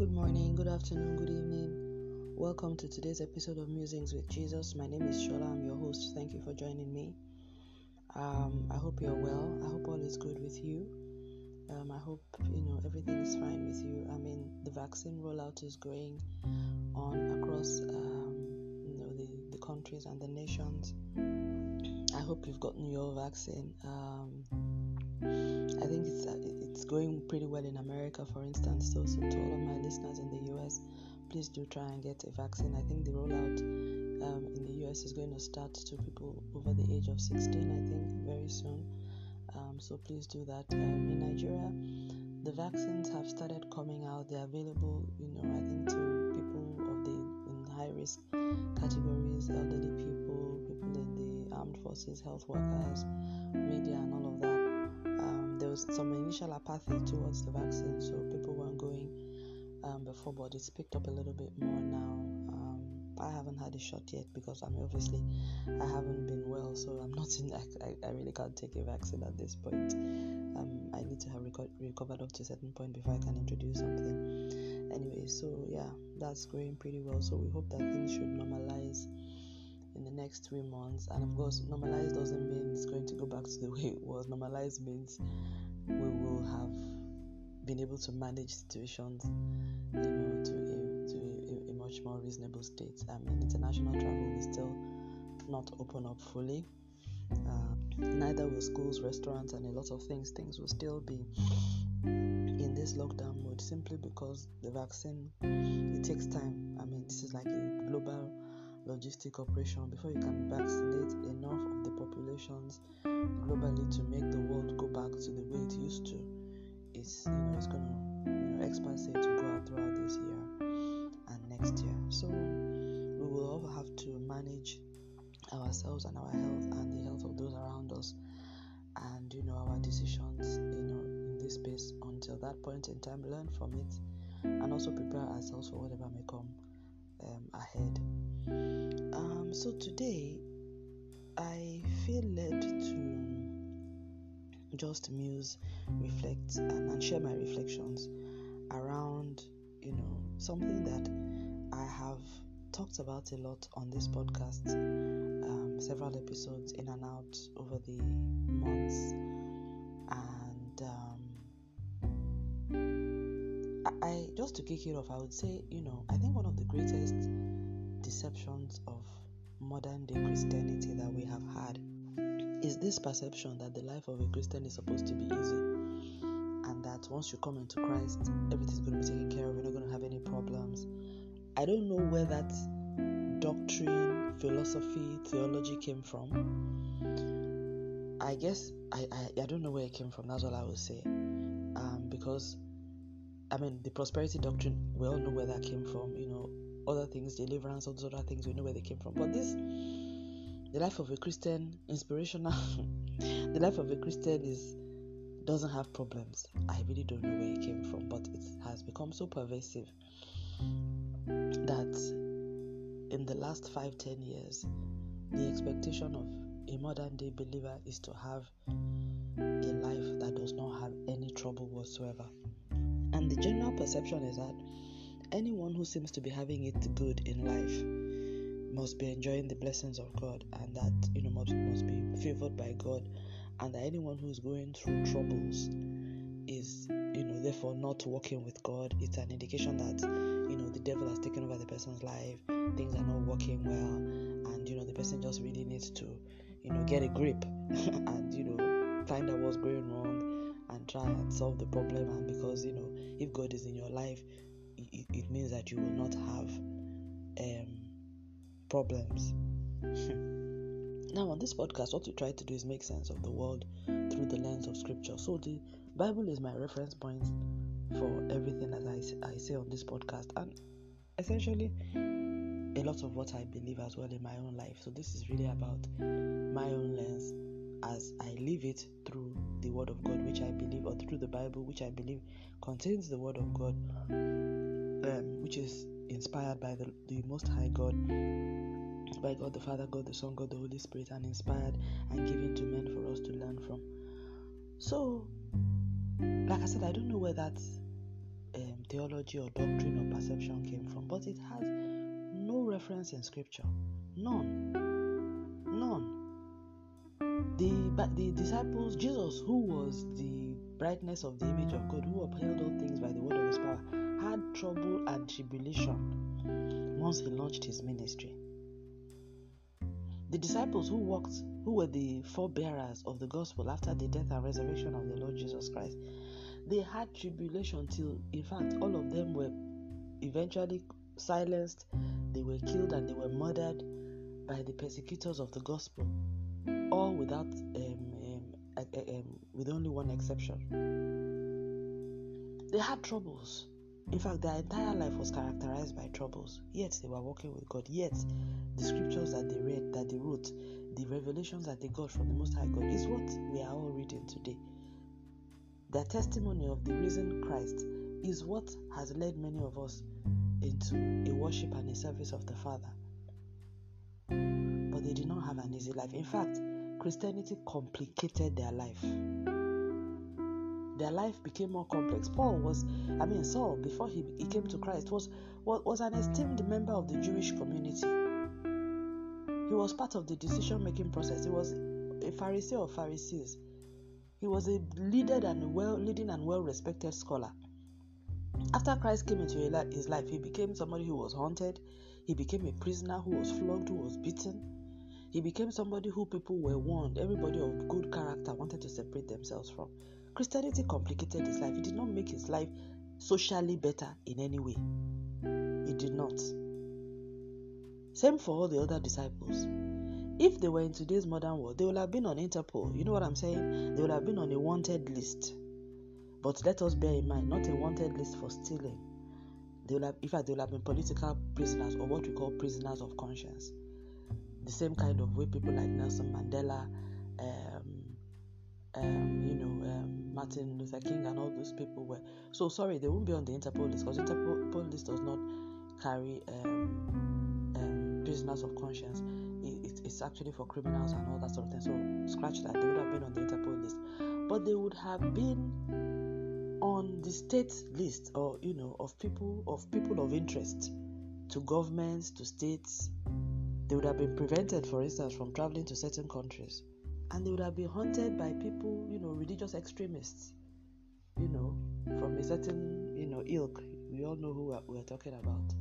Good morning, good afternoon, good evening. Welcome to today's episode of Musings with Jesus. My name is Shola. I'm your host. Thank you for joining me. Um, I hope you're well. I hope all is good with you. Um, I hope you know everything is fine with you. I mean, the vaccine rollout is going on across um, you know the, the countries and the nations. I hope you've gotten your vaccine. Um, I think it's uh, it's going pretty well in America, for instance. So, so to all of my listeners in the US, please do try and get a vaccine. I think the rollout um, in the US is going to start to people over the age of 16. I think very soon. Um, so please do that. Um, in Nigeria, the vaccines have started coming out. They're available, you know, I think to people of the in high risk categories, elderly people, people in the armed forces, health workers, media, and all of that was some initial apathy towards the vaccine, so people weren't going um, before, but it's picked up a little bit more now. Um, I haven't had a shot yet because I'm obviously I haven't been well, so I'm not in. I, I really can't take a vaccine at this point. Um, I need to have reco- recovered up to a certain point before I can introduce something. Anyway, so yeah, that's going pretty well. So we hope that things should normalize in the next three months. And of course, normalize doesn't mean it's going to go back to the way it was. Normalize means we will have been able to manage situations, you know, to a, to a, a much more reasonable state. I mean, international travel is still not open up fully. Uh, neither will schools, restaurants, and a lot of things. Things will still be in this lockdown mode simply because the vaccine it takes time. I mean, this is like a global logistic operation before you can vaccinate enough of the populations globally to make the world go back to the way it used to. It's you know it's gonna you know experts to go out throughout this year and next year. So we will all have to manage ourselves and our health and the health of those around us and you know our decisions you know in this space until that point in time learn from it and also prepare ourselves for whatever may come um, ahead. Um, so today I feel led to just muse, reflect, and, and share my reflections around, you know, something that I have talked about a lot on this podcast, um, several episodes in and out over the months, just to kick it off, I would say, you know, I think one of the greatest deceptions of modern day Christianity that we have had is this perception that the life of a Christian is supposed to be easy and that once you come into Christ, everything's going to be taken care of, you're not going to have any problems. I don't know where that doctrine, philosophy, theology came from. I guess I, I, I don't know where it came from, that's all I will say. Um, because I mean the prosperity doctrine, we all know where that came from, you know, other things, deliverance, all those other things, we know where they came from. But this, the life of a Christian, inspirational, the life of a Christian is doesn't have problems. I really don't know where it came from, but it has become so pervasive that in the last five, ten years, the expectation of a modern day believer is to have a life that does not have any trouble whatsoever. The general perception is that anyone who seems to be having it good in life must be enjoying the blessings of God and that you know must, must be favored by God and that anyone who's going through troubles is you know therefore not working with God. It's an indication that you know the devil has taken over the person's life things are not working well and you know the person just really needs to you know get a grip and you know find out what's going wrong try and solve the problem and because you know if God is in your life it, it means that you will not have um, problems. now, on this podcast, what we try to do is make sense of the world through the lens of Scripture. So, the Bible is my reference point for everything that I, I say on this podcast, and essentially a lot of what I believe as well in my own life. So, this is really about my own lens as I live it through the Word of God, which I believe, or through the Bible, which I believe contains the Word of God, um, which is inspired by the, the Most High God, by God the Father, God the Son, God the Holy Spirit, and inspired and given to men for us to learn from. So, like I said, I don't know where that um, theology or doctrine or perception came from, but it has no reference in scripture. None. None. The, the disciples, Jesus, who was the brightness of the image of God, who upheld all things by the word of his power, had trouble and tribulation once he launched his ministry. The disciples who walked, who were the forebearers of the gospel after the death and resurrection of the Lord Jesus Christ, they had tribulation till, in fact, all of them were eventually silenced, they were killed, and they were murdered by the persecutors of the gospel, all without, um, um, um, with only one exception. They had troubles. In fact, their entire life was characterized by troubles. Yet they were walking with God. Yet the scriptures that they read, that they wrote, the revelations that they got from the Most High God is what we are all reading today. Their testimony of the risen Christ is what has led many of us into a worship and a service of the Father. But they did not have an easy life. In fact, Christianity complicated their life their life became more complex. Paul was, I mean, Saul, before he, he came to Christ, was, was, was an esteemed member of the Jewish community. He was part of the decision making process. He was a Pharisee of Pharisees. He was a leader and well leading and well respected scholar. After Christ came into his life, he became somebody who was haunted. He became a prisoner who was flogged, who was beaten. He became somebody who people were warned, everybody of good character wanted to separate themselves from. Christianity complicated his life. It did not make his life socially better in any way. It did not. Same for all the other disciples. If they were in today's modern world, they would have been on Interpol. You know what I'm saying? They would have been on a wanted list. But let us bear in mind, not a wanted list for stealing. They will have, in fact, they will have been political prisoners or what we call prisoners of conscience. The same kind of way people like Nelson Mandela, um, um, you know, um, Martin Luther King and all those people were. So sorry, they won't be on the Interpol list because Interpol list does not carry um, um, prisoners of conscience. It, it, it's actually for criminals and all that sort of thing. So scratch that. They would have been on the Interpol list, but they would have been on the state list, or you know, of people of people of interest to governments, to states. They would have been prevented, for instance, from traveling to certain countries and they would have been hunted by people, you know, religious extremists, you know, from a certain, you know, ilk. We all know who we're, talking about.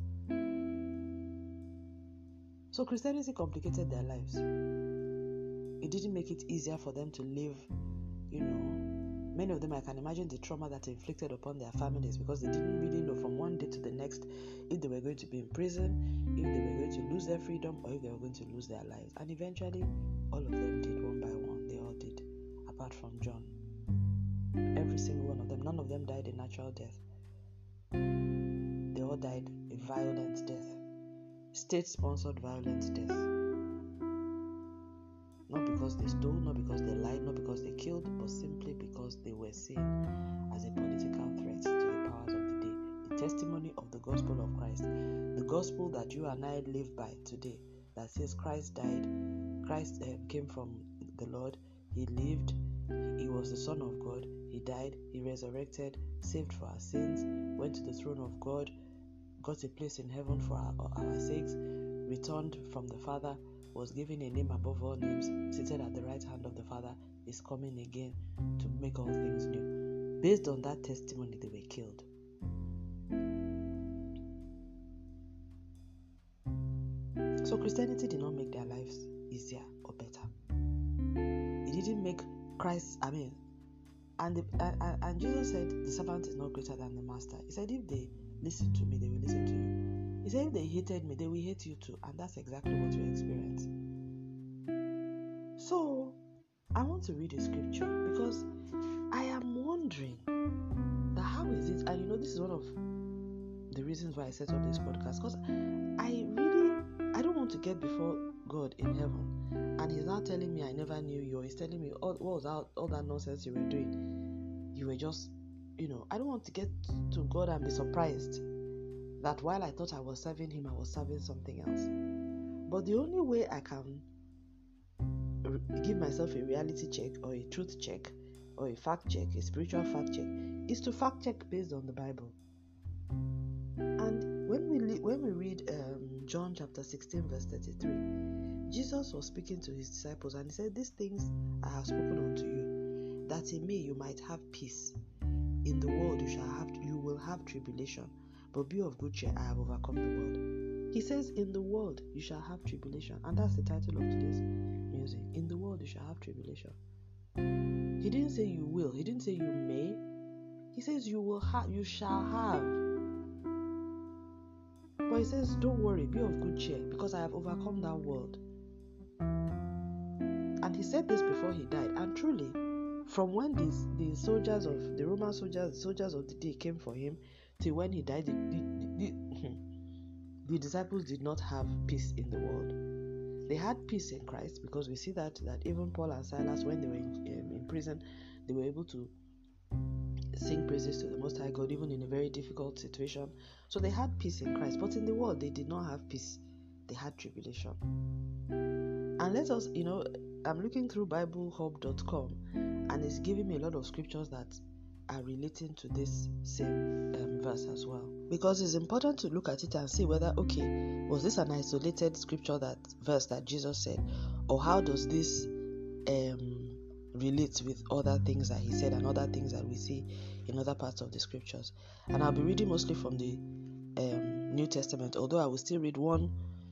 So Christianity complicated their lives. It didn't make it easier for them to live, you know. Many of them, I can imagine the trauma that inflicted upon their families because they didn't really know from one day to the next if they were going to be in prison, if they were going to lose their freedom, or if they were going to lose their lives. And eventually, all of them did one by one. They all did, apart from John. Every single one of them. None of them died a natural death. They all died a violent death. State sponsored violent death. Not because they stole, not because they lied, not because they killed, but simply because they were seen as a political threat to the powers of the day. The testimony of the gospel of Christ, the gospel that you and I live by today, that says Christ died, Christ uh, came from the Lord, He lived, He was the Son of God, He died, He resurrected, saved for our sins, went to the throne of God, got a place in heaven for our, our sakes, returned from the Father, was given a name above all names, seated at the right hand of the Father, is coming again to make all things new. Based on that testimony, they were killed. So Christianity did not make their lives easier or better. It didn't make Christ, I mean, and, the, and, and Jesus said, The servant is not greater than the master. He said, If they listen to me, they will listen to you. He said, If they hated me, they will hate you too. And that's exactly what you experience. So, I want to read a scripture because I am wondering that how is it, and you know, this is one of the reasons why I set up this podcast because I really I don't want to get before God in heaven and He's now telling me I never knew you. He's telling me all, what was all, all that nonsense you were doing. You were just, you know, I don't want to get to God and be surprised that while I thought I was serving Him, I was serving something else. But the only way I can give myself a reality check or a truth check or a fact check, a spiritual fact check, is to fact check based on the Bible. And when we when we read um, John chapter 16, verse 33, Jesus was speaking to his disciples and he said, These things I have spoken unto you, that in me you might have peace. In the world you shall have you will have tribulation, but be of good cheer, I have overcome the world. He says, In the world you shall have tribulation, and that's the title of today's music. In the world you shall have tribulation. He didn't say you will, he didn't say you may. He says you will have you shall have. But he says, Don't worry, be of good cheer, because I have overcome that world. And he said this before he died. And truly, from when these the soldiers of the Roman soldiers, the soldiers of the day came for him, till when he died, the, the, the, the disciples did not have peace in the world. They had peace in Christ because we see that that even Paul and Silas, when they were in, um, in prison, they were able to sing praises to the Most High God, even in a very difficult situation. So they had peace in Christ, but in the world they did not have peace. They had tribulation. And let us, you know, I'm looking through BibleHub.com, and it's giving me a lot of scriptures that are relating to this same um, verse as well. Because it's important to look at it and see whether, okay, was this an isolated scripture that verse that Jesus said, or how does this um, relates with other things that he said and other things that we see in other parts of the scriptures. And I'll be reading mostly from the um, New Testament, although I will still read one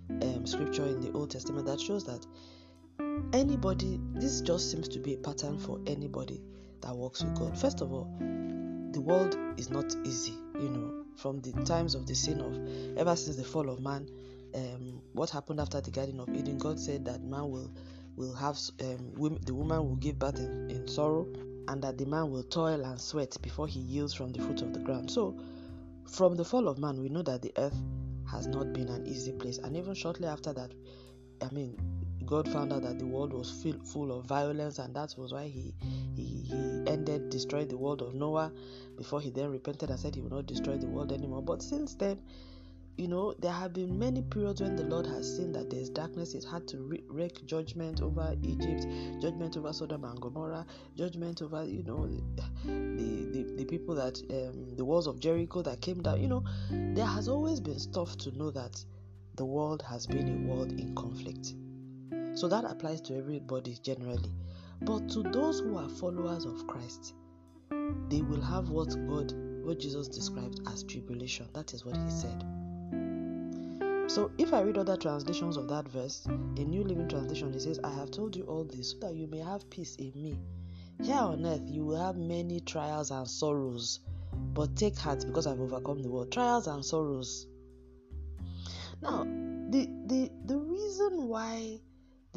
um, scripture in the Old Testament that shows that anybody, this just seems to be a pattern for anybody that works with God. First of all, the world is not easy, you know, from the times of the sin of ever since the fall of man. Um, what happened after the Garden of Eden? God said that man will will have um, the woman will give birth in, in sorrow and that the man will toil and sweat before he yields from the fruit of the ground so from the fall of man we know that the earth has not been an easy place and even shortly after that i mean god found out that the world was full, of violence and that was why he, he he ended destroyed the world of noah before he then repented and said he would not destroy the world anymore but since then you know, there have been many periods when the Lord has seen that there's darkness. It had to wreak judgment over Egypt, judgment over Sodom and Gomorrah, judgment over, you know, the the, the people that um, the walls of Jericho that came down. You know, there has always been stuff to know that the world has been a world in conflict. So that applies to everybody generally. But to those who are followers of Christ, they will have what God, what Jesus described as tribulation. That is what he said. So, if I read other translations of that verse, a New Living Translation, it says, I have told you all this so that you may have peace in me. Here on earth, you will have many trials and sorrows, but take heart because I've overcome the world. Trials and sorrows. Now, the, the, the reason why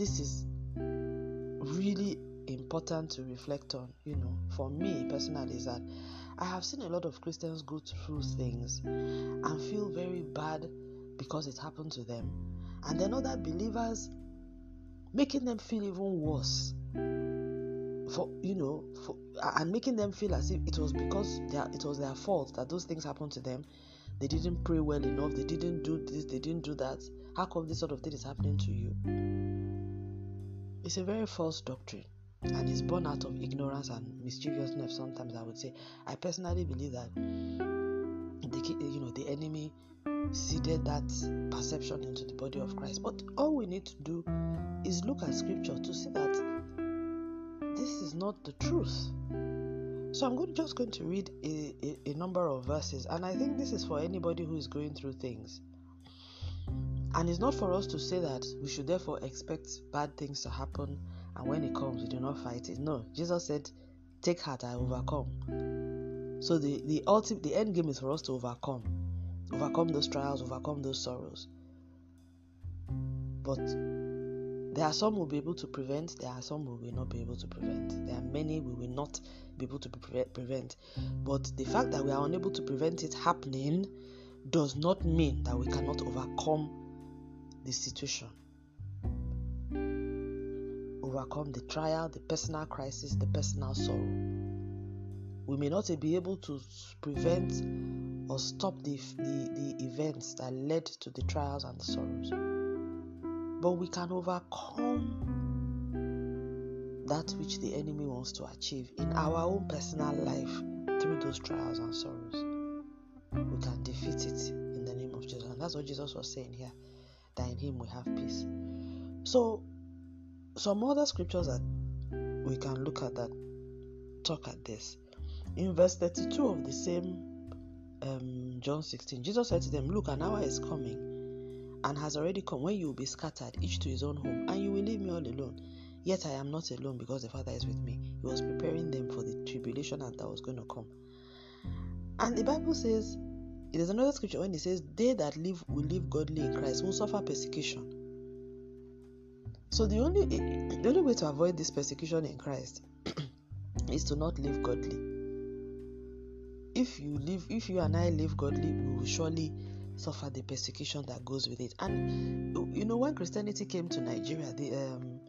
this is really important to reflect on, you know, for me personally, is that I have seen a lot of Christians go through things and feel very bad because it happened to them. And then other believers making them feel even worse for you know for, and making them feel as if it was because it was their fault that those things happened to them. They didn't pray well enough. They didn't do this. They didn't do that. How come this sort of thing is happening to you it's a very false doctrine and it's born out of ignorance and mischievousness sometimes i would say i personally believe that the you know the enemy seeded that perception into the body of Christ. But all we need to do is look at scripture to see that this is not the truth. So I'm going, just going to read a, a, a number of verses, and I think this is for anybody who is going through things. And it's not for us to say that we should therefore expect bad things to happen, and when it comes, we do not fight it. No, Jesus said, "Take heart, I overcome." So the the ultimate, the end game is for us to overcome overcome those trials, overcome those sorrows. But there are some will be able to prevent, there are some who will not be able to prevent. There are many we will not be able to prevent. But the fact that we are unable to prevent it happening does not mean that we cannot overcome the situation. Overcome the trial, the personal crisis, the personal sorrow. We may not be able to prevent or stop the, the, the events that led to the trials and the sorrows. But we can overcome that which the enemy wants to achieve in our own personal life through those trials and sorrows. We can defeat defeat it in the name of Jesus. And that's what Jesus was saying here that in Him we have peace. So, some other scriptures that we can look at that talk at this. In verse 32 of the same um, John 16, Jesus said to them, Look, an hour is coming and has already come when you will be scattered, each to his own home, and you will leave me all alone. Yet I am not alone because the Father is with me. He was preparing them for the tribulation and that was going to come. And the Bible says, there's another scripture when it says, They that live will live godly in Christ will suffer persecution. So the only the only way to avoid this persecution in Christ is to not live godly. If you live, if you and I live godly, we will surely suffer the persecution that goes with it. And you know, when Christianity came to Nigeria, the um,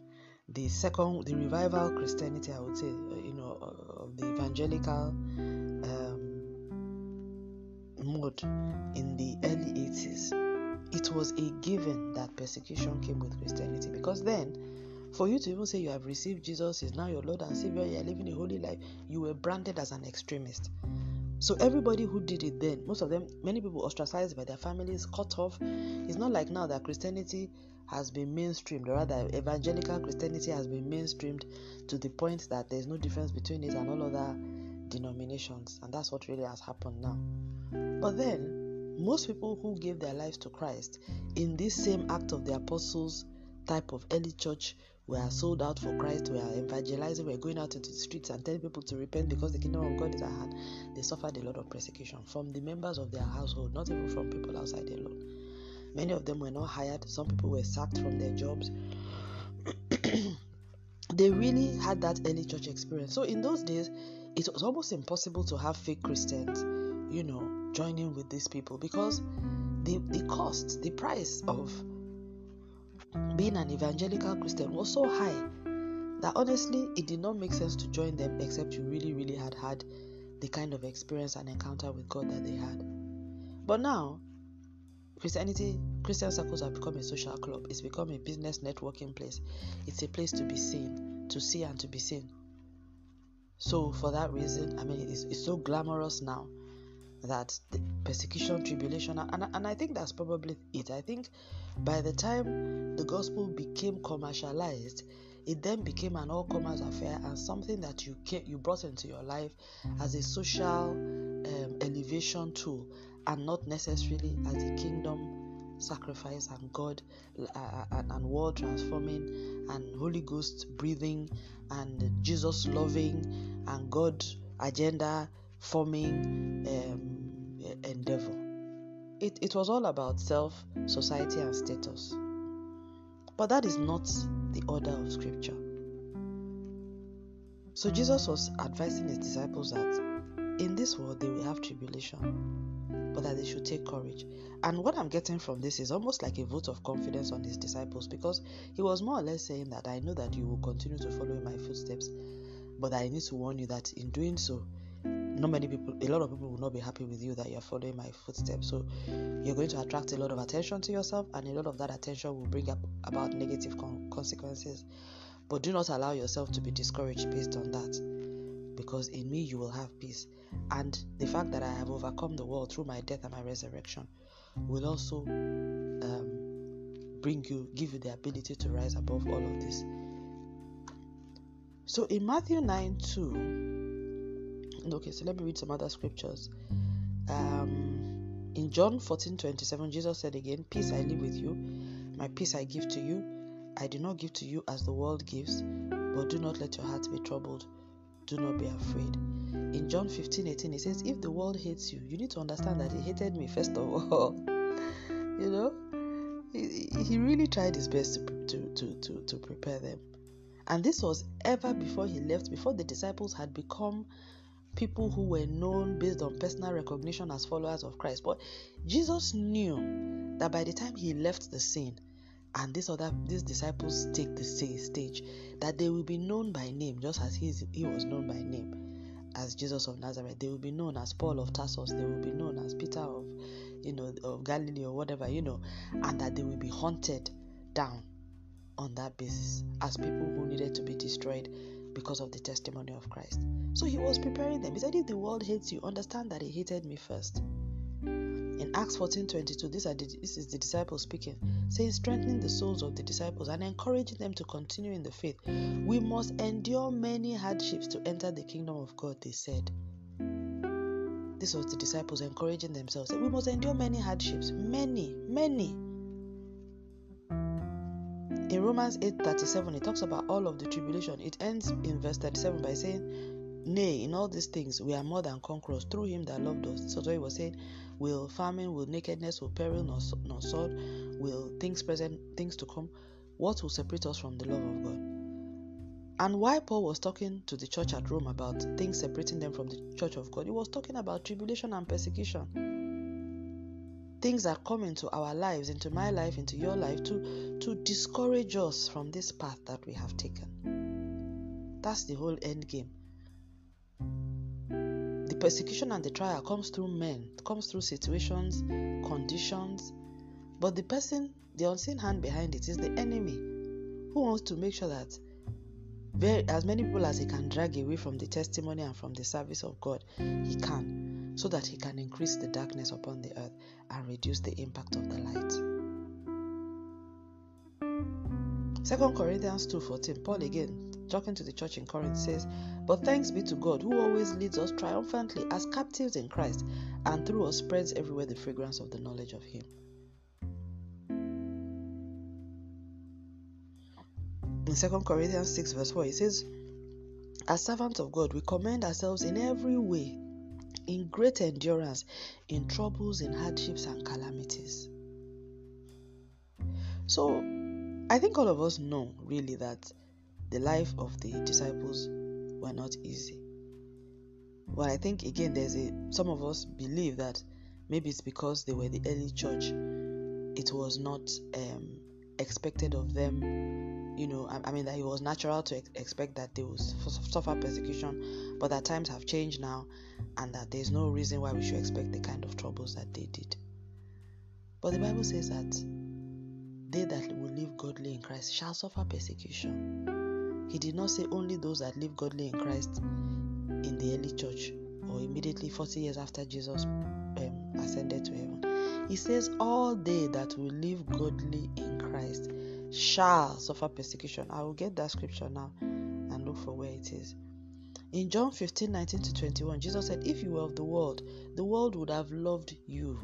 the second, the revival Christianity, I would say, uh, you know, uh, of the evangelical mode in the early 80s, it was a given that persecution came with Christianity because then for you to even say you have received Jesus is now your Lord and Savior, you are living a holy life, you were branded as an extremist. So everybody who did it then, most of them, many people ostracized by their families, cut off. It's not like now that Christianity has been mainstreamed, or rather, evangelical Christianity has been mainstreamed to the point that there's no difference between it and all other denominations, and that's what really has happened now. But then, most people who gave their lives to Christ in this same act of the apostles type of early church were sold out for Christ, we are evangelizing, we're going out into the streets and telling people to repent because the kingdom of God is at hand. They suffered a lot of persecution from the members of their household, not even from people outside alone. Many of them were not hired, some people were sacked from their jobs. they really had that early church experience. So, in those days, it was almost impossible to have fake Christians, you know, joining with these people because the, the cost, the price of being an evangelical Christian was so high that honestly it did not make sense to join them except you really, really had had the kind of experience and encounter with God that they had. But now, Christianity, Christian circles have become a social club. It's become a business networking place. It's a place to be seen, to see and to be seen. So, for that reason, I mean, it's, it's so glamorous now that persecution, tribulation, and, and I think that's probably it. I think by the time the gospel became commercialized, it then became an all-comers affair and something that you you brought into your life as a social um, elevation tool and not necessarily as a kingdom sacrifice and God uh, and, and world transforming and Holy Ghost breathing and Jesus loving and God agenda forming um, endeavor. It, it was all about self, society, and status. But that is not the order of Scripture. So Jesus was advising his disciples that in this world they will have tribulation, but that they should take courage. And what I'm getting from this is almost like a vote of confidence on his disciples because he was more or less saying that I know that you will continue to follow in my footsteps, but I need to warn you that in doing so, not many people, a lot of people will not be happy with you that you're following my footsteps. So you're going to attract a lot of attention to yourself, and a lot of that attention will bring up about negative con- consequences. But do not allow yourself to be discouraged based on that, because in me you will have peace. And the fact that I have overcome the world through my death and my resurrection will also um, bring you, give you the ability to rise above all of this. So in Matthew 9 2, okay, so let me read some other scriptures. Um, in John 14 27, Jesus said again, Peace I leave with you, my peace I give to you. I do not give to you as the world gives, but do not let your heart be troubled. Do not be afraid. In John 15 18, it says, If the world hates you, you need to understand that it hated me first of all. you know, he, he really tried his best to, to, to, to, to prepare them. And this was ever before he left, before the disciples had become people who were known based on personal recognition as followers of Christ. But Jesus knew that by the time he left the scene and these other these disciples take the stage, that they will be known by name, just as he, he was known by name as Jesus of Nazareth. They will be known as Paul of Tarsus. They will be known as Peter of you know of Galilee or whatever, you know, and that they will be hunted down on that basis as people who needed to be destroyed because of the testimony of Christ. So he was preparing them. He said, If the world hates you, understand that he hated me first. In Acts 14 22, this, the, this is the disciples speaking, saying, strengthening the souls of the disciples and encouraging them to continue in the faith. We must endure many hardships to enter the kingdom of God, they said. This was the disciples encouraging themselves. We must endure many hardships. Many, many. In Romans 8:37, it talks about all of the tribulation. It ends in verse 37 by saying, Nay, in all these things we are more than conquerors through him that loved us. So he was saying, will famine, will nakedness, will peril, nor, nor sword, will things present, things to come, what will separate us from the love of God? And why Paul was talking to the church at Rome about things separating them from the church of God, he was talking about tribulation and persecution. Things that come into our lives, into my life, into your life, to, to discourage us from this path that we have taken. That's the whole end game. The persecution and the trial comes through men, comes through situations, conditions, but the person, the unseen hand behind it is the enemy who wants to make sure that very, as many people as he can drag away from the testimony and from the service of God, he can, so that he can increase the darkness upon the earth and reduce the impact of the light. 2 Corinthians 2:14, Paul again talking to the church in Corinth says, But thanks be to God who always leads us triumphantly as captives in Christ, and through us spreads everywhere the fragrance of the knowledge of Him. in 2 Corinthians 6, verse 4, it says, As servants of God, we commend ourselves in every way, in great endurance, in troubles, in hardships, and calamities. So, I think all of us know really that the life of the disciples were not easy. But I think again, there's a some of us believe that maybe it's because they were the early church, it was not um, expected of them you know, I, I mean, that it was natural to ex- expect that they would suffer persecution, but that times have changed now, and that there's no reason why we should expect the kind of troubles that they did. But the Bible says that they that will live godly in Christ shall suffer persecution. He did not say only those that live godly in Christ in the early church or immediately 40 years after Jesus um, ascended to heaven. He says all they that will live godly in Christ shall suffer persecution. I will get that scripture now and look for where it is. In John 15 19 to 21, Jesus said, If you were of the world, the world would have loved you.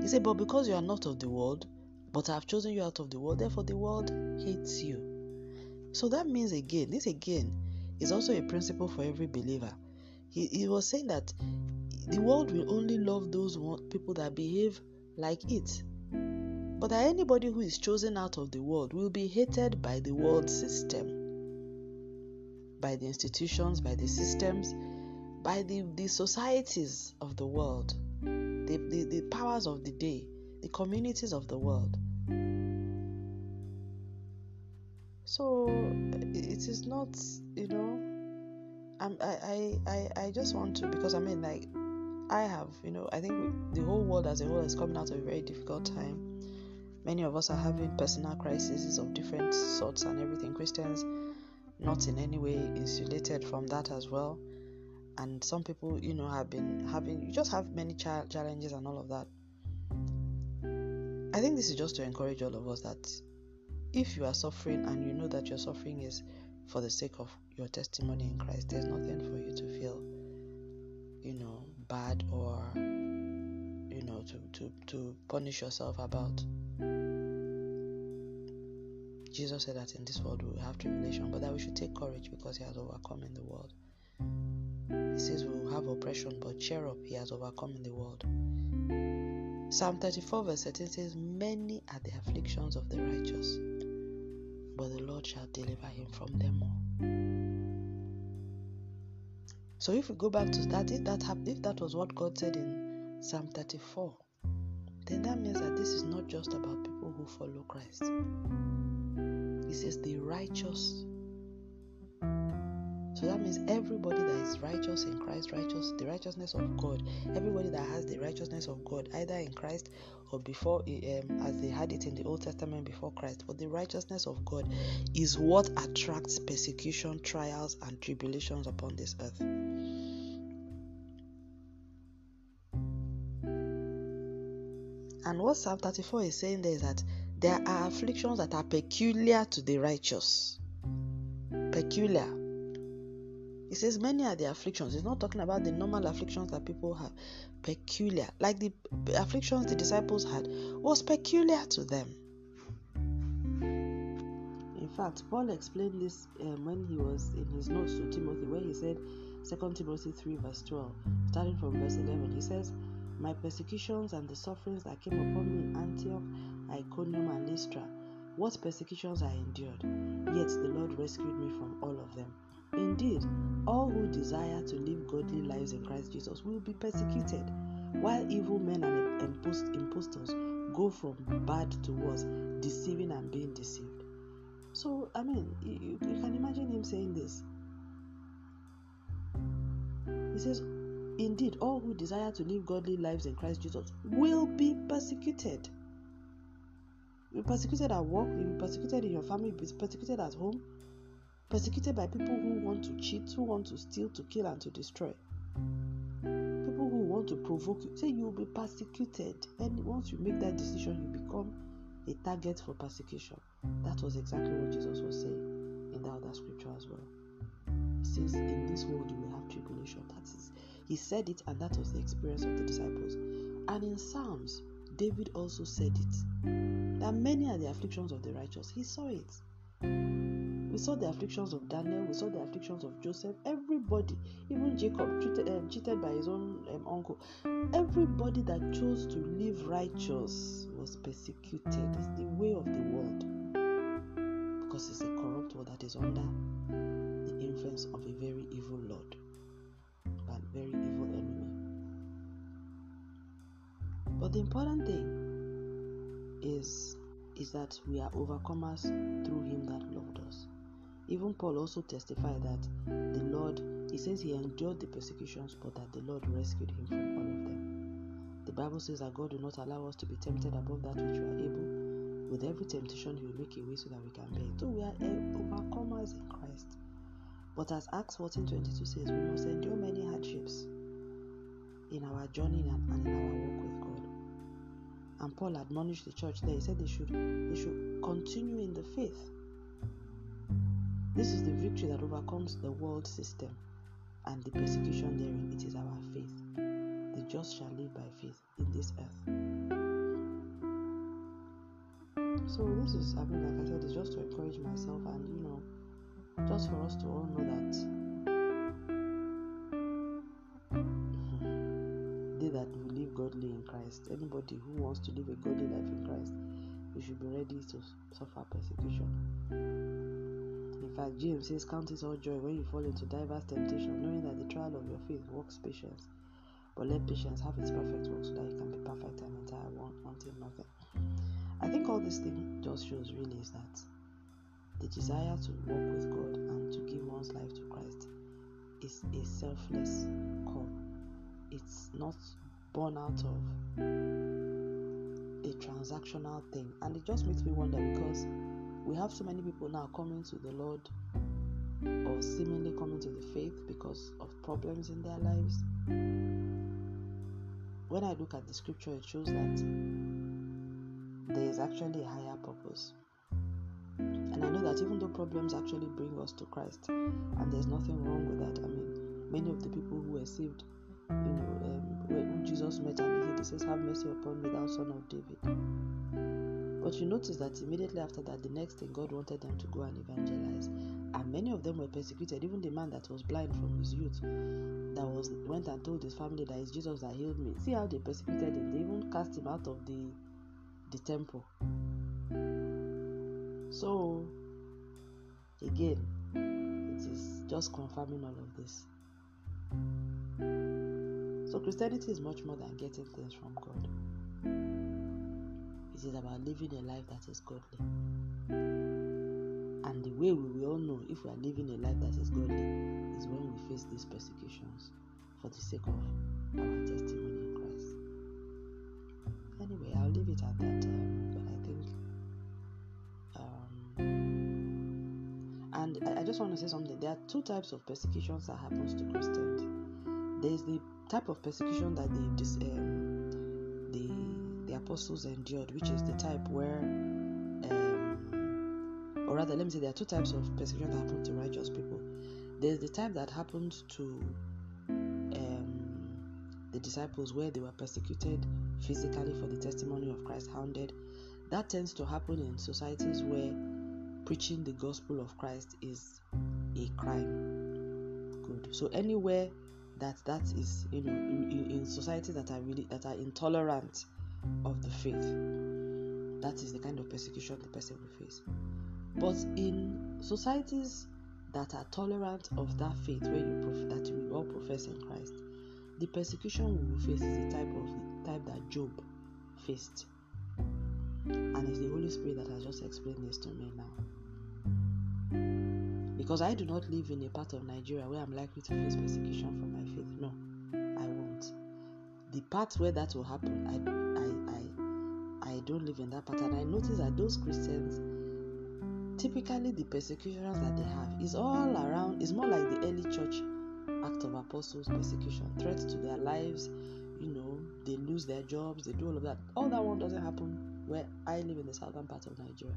He said, But because you are not of the world, but I have chosen you out of the world, therefore the world hates you. So that means again, this again is also a principle for every believer. He, he was saying that the world will only love those people that behave like it but that anybody who is chosen out of the world will be hated by the world system, by the institutions, by the systems, by the, the societies of the world, the, the, the powers of the day, the communities of the world. So it is not, you know, I'm, I, I, I just want to, because I mean, like, I have, you know, I think the whole world as a whole is coming out of a very difficult time Many of us are having personal crises of different sorts and everything. Christians, not in any way insulated from that as well. And some people, you know, have been having, you just have many challenges and all of that. I think this is just to encourage all of us that if you are suffering and you know that your suffering is for the sake of your testimony in Christ, there's nothing for you to feel, you know, bad or, to, to, to punish yourself about. Jesus said that in this world we have tribulation, but that we should take courage because He has overcome in the world. He says we will have oppression, but cheer up, He has overcome in the world. Psalm 34, verse 13 says, Many are the afflictions of the righteous, but the Lord shall deliver him from them all. So if we go back to that, if that, if that was what God said in Psalm 34, then that means that this is not just about people who follow Christ. He says the righteous. So that means everybody that is righteous in Christ, righteous, the righteousness of God, everybody that has the righteousness of God, either in Christ or before, um, as they had it in the Old Testament before Christ, but the righteousness of God is what attracts persecution, trials, and tribulations upon this earth. And what Psalm 34 is saying there is that there are afflictions that are peculiar to the righteous. Peculiar. He says many are the afflictions. He's not talking about the normal afflictions that people have. Peculiar. Like the afflictions the disciples had was peculiar to them. In fact, Paul explained this um, when he was in his notes to Timothy, where he said, 2 Timothy 3, verse 12, starting from verse 11, he says, My persecutions and the sufferings that came upon me in Antioch, Iconium, and Lystra, what persecutions I endured, yet the Lord rescued me from all of them. Indeed, all who desire to live godly lives in Christ Jesus will be persecuted, while evil men and impostors go from bad to worse, deceiving and being deceived. So, I mean, you, you can imagine him saying this. He says, Indeed, all who desire to live godly lives in Christ Jesus will be persecuted. You'll be persecuted at work, you'll be persecuted in your family, you'll be persecuted at home, persecuted by people who want to cheat, who want to steal, to kill, and to destroy. People who want to provoke you. Say you'll be persecuted. And once you make that decision, you become a target for persecution. That was exactly what Jesus was saying in the other scripture as well. He says, In this world you will have tribulation. He said it, and that was the experience of the disciples. And in Psalms, David also said it. That many are the afflictions of the righteous. He saw it. We saw the afflictions of Daniel, we saw the afflictions of Joseph. Everybody, even Jacob, treated, um, cheated by his own um, uncle. Everybody that chose to live righteous was persecuted. It's the way of the world because it's a corrupt world that is under the influence of a very evil Lord the important thing is is that we are overcomers through him that loved us. Even Paul also testified that the Lord, he says he endured the persecutions, but that the Lord rescued him from all of them. The Bible says that God will not allow us to be tempted above that which we are able. With every temptation, he will make a way so that we can bear it. So we are eh, overcomers in Christ. But as Acts 14:22 says, we must endure many hardships in our journey and in our walk with God. And Paul admonished the church there. He said they should they should continue in the faith this is the victory that overcomes the world system and the persecution therein. It is our faith. The just shall live by faith in this earth. So this is, I mean, like I said, it's just to encourage myself and you know, just for us to all know that godly in Christ, anybody who wants to live a godly life in Christ, you should be ready to suffer persecution In fact, James says, Count it all joy when you fall into diverse temptation, knowing that the trial of your faith works patience. But let patience have its perfect work so that you can be perfect and entire, wanting nothing. I think all this thing just shows really is that the desire to walk with God and to give one's life to Christ is a selfless call. It's not born out of a transactional thing. And it just makes me wonder because we have so many people now coming to the Lord or seemingly coming to the faith because of problems in their lives. When I look at the scripture, it shows that there is actually a higher purpose. And I know that even though problems actually bring us to Christ, and there's nothing wrong with that. I mean, many of the people who were saved, you know, um, when Jesus met and he says, Have mercy upon me, thou son of David. But you notice that immediately after that, the next thing God wanted them to go and evangelize. And many of them were persecuted. Even the man that was blind from his youth, that was went and told his family that it's Jesus that healed me. See how they persecuted him. They even cast him out of the the temple. So again, it is just confirming all of this. So Christianity is much more than getting things from God. It is about living a life that is godly. And the way we will all know if we are living a life that is godly is when we face these persecutions for the sake of our testimony in Christ. Anyway, I'll leave it at that. Um, but I think, um, and I, I just want to say something. There are two types of persecutions that happens to Christians. There is the type of persecution that they just um, apostles endured, which is the type where, um, or rather, let me say there are two types of persecution that happen to righteous people. There's the type that happened to um, the disciples where they were persecuted physically for the testimony of Christ, hounded. That tends to happen in societies where preaching the gospel of Christ is a crime. Good. So anywhere that that is, you know, in, in societies that are really that are intolerant of the faith, that is the kind of persecution the person will face. But in societies that are tolerant of that faith where you prof- that we all profess in Christ, the persecution we will face is the type of the type that Job faced. And it's the Holy Spirit that has just explained this to me now. Because I do not live in a part of Nigeria where I'm likely to face persecution for my faith. No, I won't. The part where that will happen, I, I, I, I don't live in that part. And I notice that those Christians, typically the persecutions that they have is all around, it's more like the early church act of apostles persecution, threats to their lives, you know, they lose their jobs, they do all of that. All that one doesn't happen where I live in the southern part of Nigeria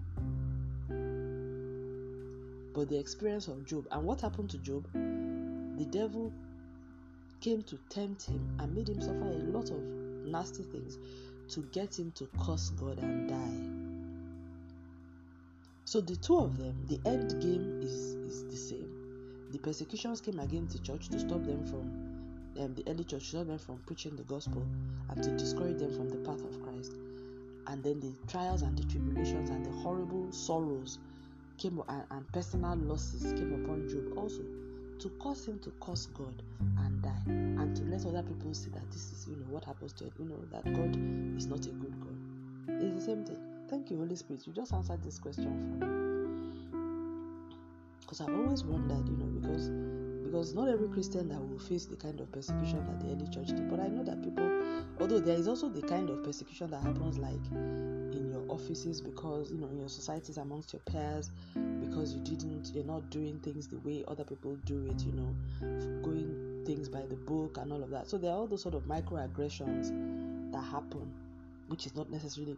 but the experience of Job. And what happened to Job? The devil came to tempt him and made him suffer a lot of nasty things to get him to curse God and die. So the two of them, the end game is, is the same. The persecutions came against the church to stop them from um, the early church, to stop them from preaching the gospel and to discourage them from the path of Christ. And then the trials and the tribulations and the horrible sorrows came and, and personal losses came upon Job also to cause him to curse God and die and to let other people see that this is you know what happens to it you know that God is not a good God. It's the same thing. Thank you, Holy Spirit. You just answered this question for me. Because I've always wondered, you know, because because not every Christian that will face the kind of persecution that the early church did. But I know that people, although there is also the kind of persecution that happens like in your offices because you know in your societies amongst your peers because you didn't you're not doing things the way other people do it you know going things by the book and all of that. So there are all those sort of microaggressions that happen which is not necessarily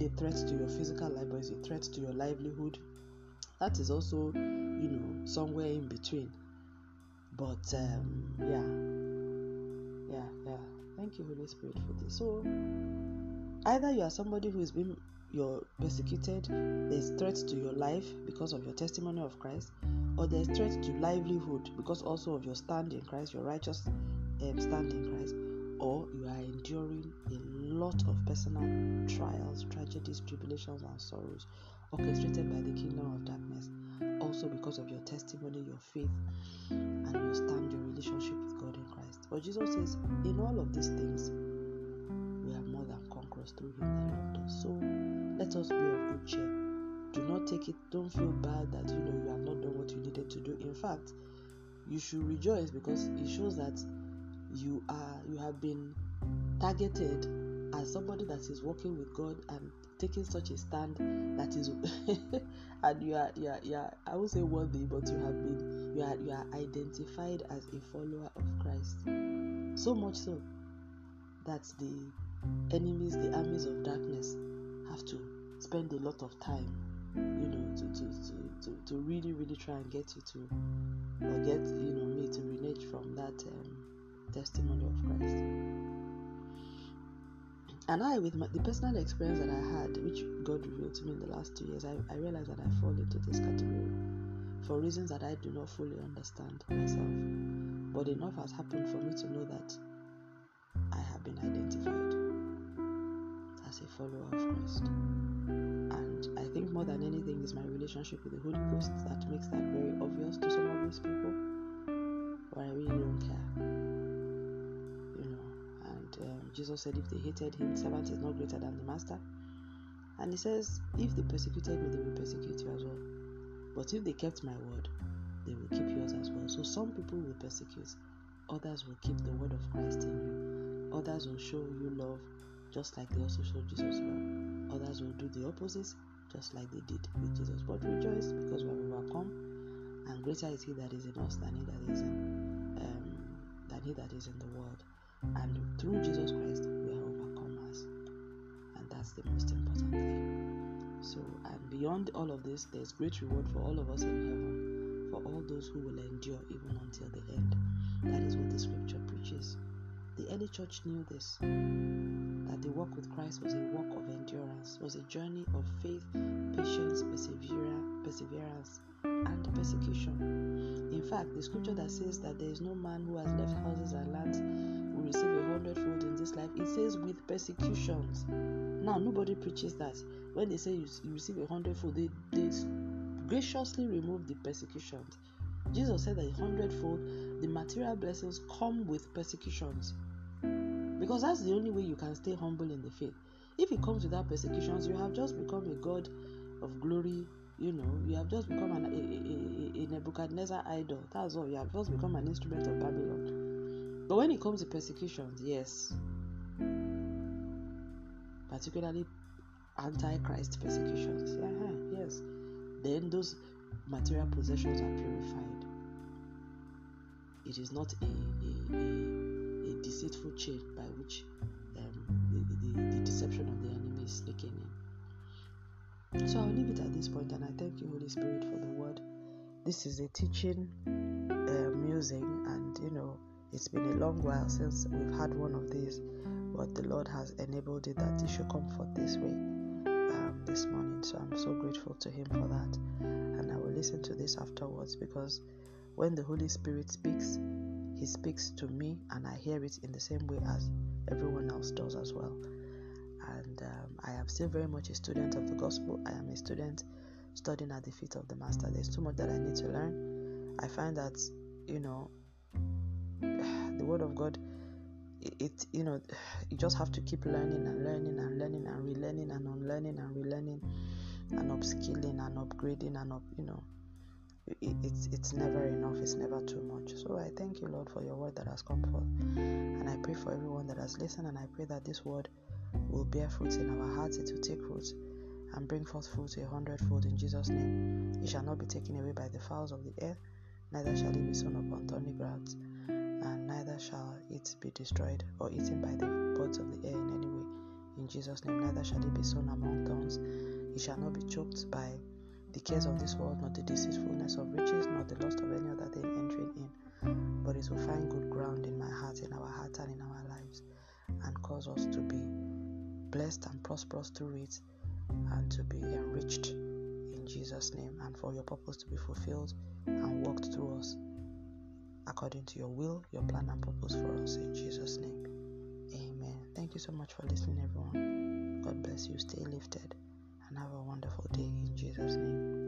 a threat to your physical life but is a threat to your livelihood. That is also you know somewhere in between but um yeah. Yeah yeah. Thank you holy spirit for this. So Either you are somebody who is being you're persecuted, there's threats to your life because of your testimony of Christ, or there's threats to livelihood because also of your stand in Christ, your righteous um, stand in Christ, or you are enduring a lot of personal trials, tragedies, tribulations, and sorrows orchestrated by the kingdom of darkness, also because of your testimony, your faith, and your stand, your relationship with God in Christ. But Jesus says, in all of these things, us through him that loved us. So let us be of good cheer. Do not take it, don't feel bad that you know you have not done what you needed to do. In fact, you should rejoice because it shows that you are you have been targeted as somebody that is working with God and taking such a stand that is and you are you are, you are I would say worthy but you have been you are you are identified as a follower of Christ so much so that the enemies, the armies of darkness, have to spend a lot of time, you know, to, to, to, to, to really, really try and get you to, or get, you know, me to renege from that um, testimony of Christ. And I, with my, the personal experience that I had, which God revealed to me in the last two years, I, I realized that I fall into this category for reasons that I do not fully understand myself. But enough has happened for me to know that I have been identified as a follower of Christ. And I think more than anything is my relationship with the Holy Ghost that makes that very obvious to some of these people. But I really don't care. And um, Jesus said, if they hated him, servant is not greater than the master. And he says, if they persecuted me, they will persecute you as well. But if they kept my word, they will keep yours as well. So some people will persecute, others will keep the word of Christ in you, others will show you love, just like they also showed Jesus love. Others will do the opposite, just like they did with Jesus. But rejoice because we have overcome, and greater is He that is in us than He that is in um, than He that is in the world. And through Jesus Christ, we are overcomers. And that's the most important thing. So, and beyond all of this, there's great reward for all of us in heaven, for all those who will endure even until the end. That is what the scripture preaches. The early church knew this that the walk with Christ was a walk of endurance, was a journey of faith, patience, perseverance, and persecution. In fact, the scripture that says that there is no man who has left houses and lands receive a hundredfold in this life, it says with persecutions. Now, nobody preaches that. When they say you, you receive a hundredfold, they, they graciously remove the persecutions. Jesus said that a hundredfold, the material blessings come with persecutions. Because that's the only way you can stay humble in the faith. If it comes without persecutions, you have just become a God of glory. You know, you have just become an, a, a, a Nebuchadnezzar idol. That's all. You have just become an instrument of Babylon. But when it comes to persecutions, yes, particularly anti-Christ persecutions, yeah, yes, then those material possessions are purified. It is not a, a, a, a deceitful chain by which um, the, the, the, deception of the enemy is sneaking in. So I'll leave it at this point and I thank you, Holy Spirit, for the word. This is a teaching uh, musing, and you know, it's been a long while since we've had one of these, but the Lord has enabled it that it should come forth this way um, this morning. So I'm so grateful to Him for that and I will listen to this afterwards because when the Holy Spirit speaks, He speaks to me and I hear it in the same way as everyone else does as well. And um, I am still very much a student of the gospel. I am a student studying at the feet of the Master. There's too much that I need to learn. I find that, you know, the Word of God it, it, you know you just have to keep learning and learning and learning and relearning and unlearning and relearning and upskilling and upgrading and up you know. It, it's it's never enough it's never too much. So i thank you lord for your word that has come forth. And i pray for everyone that has listened and i pray that this word will bear fruit in our hearts it will take root and bring forth fruit a hundredfold in jesus name. It shall not be taken away by the fowls of the air neither shall it be sown upon thorny grounds neither shall it be destroyed or eaten by the birds of the air in any way. In jesus name neither shall it be sown among thorns. It shall not be choked by the cares of this world, nor the deceitfulness of riches, nor the lust of any other thing entering in. But it will find good ground in my heart, in our heart, and in our lives, and cause us to be blessed and prosperous through it, and to be enriched in Jesus' name, and for your purpose to be fulfilled and worked through us according to your will, your plan, and purpose for us in Jesus' name. Amen. Thank you so much for listening, everyone. God bless you. Stay lifted and have a wonderful day in Jesus' name.